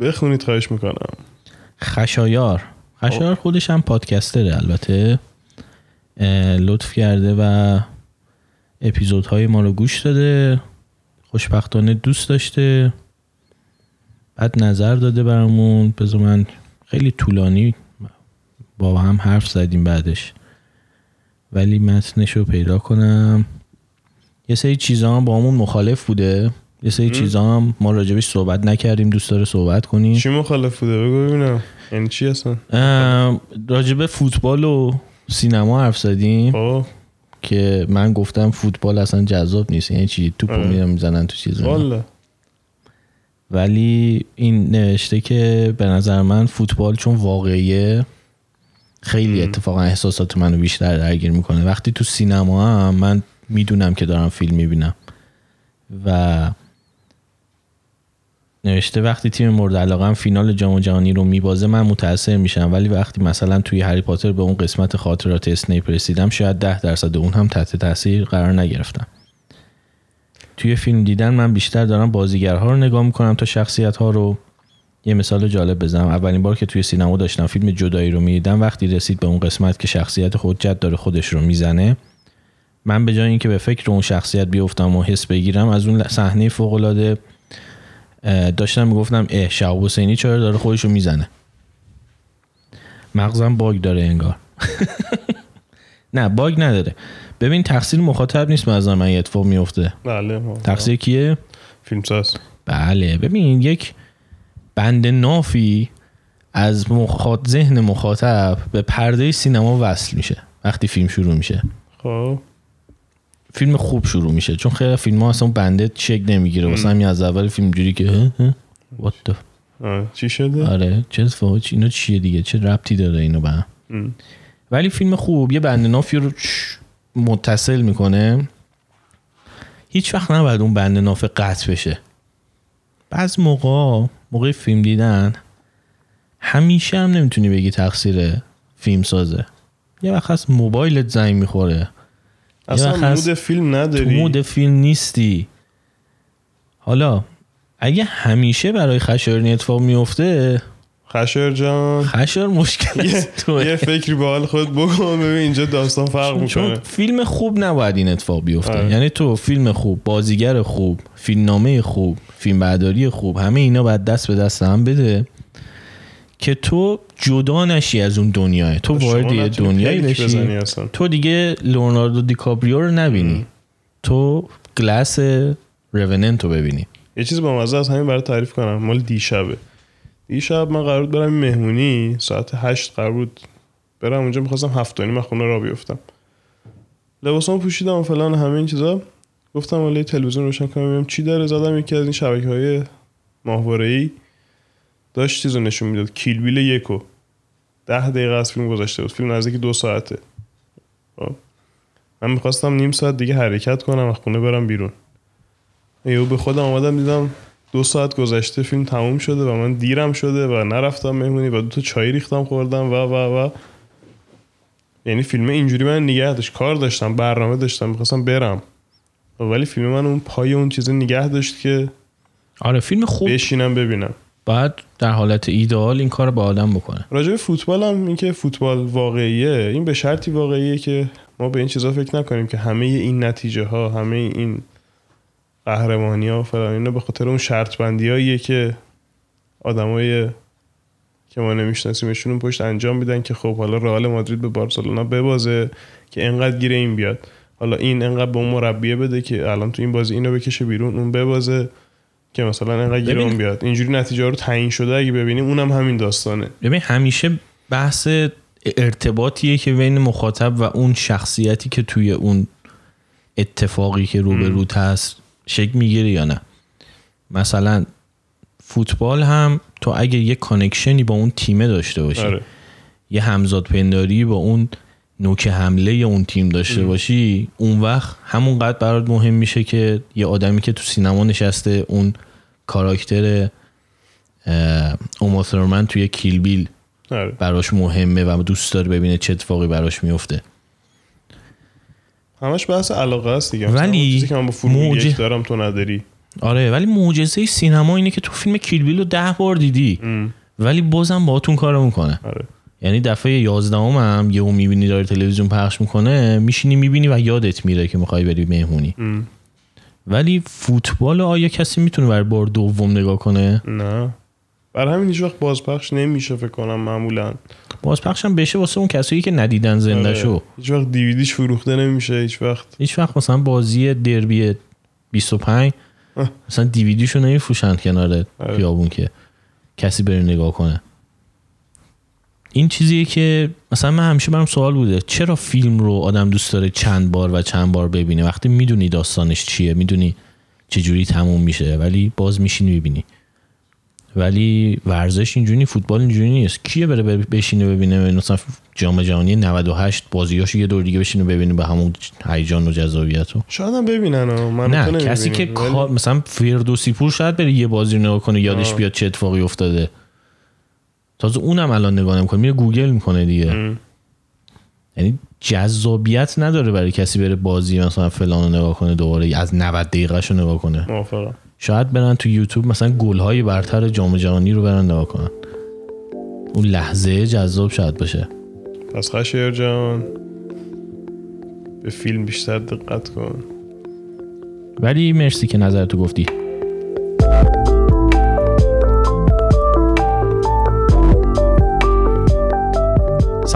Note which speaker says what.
Speaker 1: بخونید خواهش می‌کنم.
Speaker 2: خشایار. خشایار خودش هم پادکستره البته. لطف کرده و اپیزودهای ما رو گوش داده. خوشبختانه دوست داشته. بعد نظر داده برامون. بذار من خیلی طولانی با هم حرف زدیم بعدش. ولی متنش رو پیدا کنم. یه سری چیزا با همون مخالف بوده. یه سری چیزا هم ما راجبش صحبت نکردیم دوست داره صحبت کنیم
Speaker 1: چی مخالف بوده؟ بگو ببینم. یعنی چی اصلا؟
Speaker 2: راجب فوتبال و سینما حرف زدیم.
Speaker 1: خب.
Speaker 2: که من گفتم فوتبال اصلا جذاب نیست. یعنی چی؟
Speaker 1: آره.
Speaker 2: میرن می‌زنن تو چیز ولی این نوشته که به نظر من فوتبال چون واقعیه خیلی اتفاقا احساسات منو بیشتر درگیر می‌کنه. وقتی تو سینما هم من می‌دونم که دارم فیلم می‌بینم. و نوشته وقتی تیم مورد علاقه فینال جام جهانی رو میبازه من متاثر میشم. ولی وقتی مثلا توی هری پاتر به اون قسمت خاطرات اسنیپ رسیدم شاید ده درصد اون هم تحت تاثیر قرار نگرفتم توی فیلم دیدن من بیشتر دارم بازیگرها رو نگاه می‌کنم تا شخصیت ها رو یه مثال جالب بزنم. اولین بار که توی سینما داشتم فیلم جدایی رو می‌دیدم وقتی رسید به اون قسمت که شخصیت حجت داره خودش رو می‌زنه من به جای اینکه به فکر اون شخصیت بیفتم و حس بگیرم از اون صحنه فوق العاده داشتم می‌گفتم اه شهاب حسینی چرا داره خودش رو می‌زنه؟ مغزم باگ داره انگار. نه باگ نداره. ببین تقصیر مخاطب نیست نظر من اتفاق میفته
Speaker 1: بله.
Speaker 2: تقصیر کیه؟
Speaker 1: فیلم ساز.
Speaker 2: بله. ببین یک بند نافی از مخاط... ذهن مخاطب به پرده سینما وصل میشه وقتی فیلم شروع میشه.
Speaker 1: خب.
Speaker 2: فیلم خوب شروع میشه. چون خیلی فیلم ها اصلا بنده شک نمی‌گیره. واسه همین از اول فیلم جوری که اه، اه، what the
Speaker 1: آه. چی شده؟
Speaker 2: آره چه چی- اینا چیه دیگه؟ چه ربطی داره اینو به. ولی فیلم خوب. یه بند نافی رو متصل می‌کنه. هیچ وقت نباید اون بند ناف قطع بشه. بعض موقع موقع فیلم دیدن همیشه هم نمی‌تونی بگی تقصیر فیلم سازه یه وقت هست موبایلت زنگ می‌خوره.
Speaker 1: اصلا مود فیلم
Speaker 2: تو
Speaker 1: نداری
Speaker 2: مود فیلم نیستی. حالا اگه همیشه برای خشایارنی اتفاق میفته
Speaker 1: خشر جان.
Speaker 2: خشار مشکل
Speaker 1: یه,
Speaker 2: توه.
Speaker 1: یه فکری به حال خود بکن ببین اینجا داستان فرق
Speaker 2: چون
Speaker 1: می‌کنه.
Speaker 2: فیلم خوب نباید این اتفاق بیفته.
Speaker 1: آره.
Speaker 2: یعنی تو فیلم خوب بازیگر خوب فیلمنامه خوب فیلم برداری خوب همه اینا باید دست به دست هم بده. که تو جدا نشی از اون دنیاه تو وارد یه دنیایی بشی. تو دیگه لئوناردو دیکاپریو رو نبینی. تو گلاس روننت رو ببینی.
Speaker 1: یه چیز با مزه از همین برای تعریف کنم. مال دیشبه. دیشب من قرار بود برم مهمونی. ساعت هشت قرار بود برم اونجا. می‌خواستم هفت و نیم از خونه را بیفتم. لباسامو پوشیدم و فلان همه این چیزا. گفتم ولی تلویزیون روشن کنم ببینم چی داره. زدم یکی از این شبکه های ماهواره ای داشت چیزو نشون می‌داد. کیل بیل یکو. ده دقیقه از فیلم گذاشته بود. فیلم نزدیک دو ساعته. خب. من می‌خواستم نیم ساعت دیگه حرکت کنم از خونه برم بیرون. یهو به خودم آمدم دیدم دو ساعت گذشته فیلم تموم شده و من دیرم شده و نرفتم مهمونی و دو تا چای ریختم خوردم و و و. یعنی فیلم اینجوری من نگه داشت. کار داشتم برنامه داشتم می‌خواستم برم. ولی فیلم من اون پای اون چیز نگه داشت که
Speaker 2: آره فیلم خوب.
Speaker 1: بشینم ببینم.
Speaker 2: باید در حالت ایدئال این کار به آدم بکنه.
Speaker 1: راجع به فوتبال هم این که فوتبال واقعیه این به شرطی واقعیه که ما به این چیزا فکر نکنیم که همه این نتیجه ها همه این قهرمانی ها فلان اینا به خاطر اون شرط بندی هاییه که آدمای که ما نمیشناسیمشون پشت انجام میدن که خب حالا رئال مادرید به بارسلونا ببازه که انقدر گیره این بیاد. حالا این انقدر به اون بده که الان تو این بازی اینو بکشه بیرون اون ببازه. که مثلا
Speaker 2: ببین.
Speaker 1: اون بیاد. اینجوری نتیجه رو تعیین شده اگه ببینیم اونم همین داستانه.
Speaker 2: ببین همیشه بحث ارتباطیه که بین مخاطب و اون شخصیتی که توی اون اتفاقی که رو به روت هست شکل می‌گیره یا نه. مثلا فوتبال هم تو اگه یه کانکشنی با اون تیمه داشته باشی.
Speaker 1: آره.
Speaker 2: یه همزاد پنداری با اون نوک حمله اون تیم داشته باشی اون وقت همونقدر برات مهم میشه که یه آدمی که تو سینما نشسته اون کاراکتر اه، اوما ثورمن توی کیل بیل
Speaker 1: آره.
Speaker 2: براش مهمه و دوست داره ببینه چه اتفاقی براش میفته.
Speaker 1: همش بحث علاقه است دیگه.
Speaker 2: ولی
Speaker 1: چیزی که من با
Speaker 2: موج-
Speaker 1: یک دارم تو نداری.
Speaker 2: آره ولی معجزه سینما اینه که تو فیلم کیلبیل رو ده بار دیدی.
Speaker 1: ام.
Speaker 2: ولی بازم باهاتون کارو می‌کنه
Speaker 1: آره.
Speaker 2: یعنی دفعه یازدهم هم یهو می‌بینی داره تلویزیون پخش می‌کنه میشینی می‌بینی و یادت میره که می‌خوای بری مهمونی
Speaker 1: ام.
Speaker 2: ولی فوتبال آیا کسی می‌تونه برای بار دوم نگاه کنه
Speaker 1: نه بر همین هیچ وقت بازپخش نمیشه فکر کنم معمولا
Speaker 2: بازپخش هم بشه واسه اون کسایی که ندیدن زنده
Speaker 1: آره.
Speaker 2: شو
Speaker 1: هیچ وقت دیویدیش فروخته نمیشه هیچ وقت
Speaker 2: هیچ وقت مثلا بازی دربی 25
Speaker 1: اه.
Speaker 2: مثلا دیویدیشو نمیفروشن کنار
Speaker 1: آره.
Speaker 2: خیابون که کسی بره نگاه کنه این چیزیه که مثلا من همیشه برام سوال بوده چرا فیلم رو آدم دوست داره چند بار و چند بار ببینه وقتی می‌دونی داستانش چیه می‌دونی چجوری تموم میشه ولی باز میشینی ببینی ولی ورزش اینجوری فوتبال اینجوری نیست کیه بره بشینه ببینه مثلا جام جهانی 98 بازیاشو یه دور دیگه بشینه ببینه به همون هیجان و جذابیت رو
Speaker 1: شاید هم ببینن. من
Speaker 2: نه کسی که.
Speaker 1: ولی-
Speaker 2: مثلا فردوسی پور شاید بره یه بازی رو نگاه کنه یادش
Speaker 1: آه.
Speaker 2: بیاد چه اتفاقی افتاده تازه اونم الان نگاه نمی‌کنه. میره گوگل می‌کنه دیگه. یعنی جذابیت نداره برای کسی بره بازی مثلا فلان رو نگاه کنه دوباره از 90 دقیقه رو نگاه کنه.
Speaker 1: موافقم
Speaker 2: شاید برن تو یوتیوب مثلا گل‌های برتر جام جهانی رو برن نگاه کنن. اون لحظه جذاب شاید باشه.
Speaker 1: پس خشیر جان به فیلم بیشتر دقت کن.
Speaker 2: ولی مرسی که نظرتو گفتی.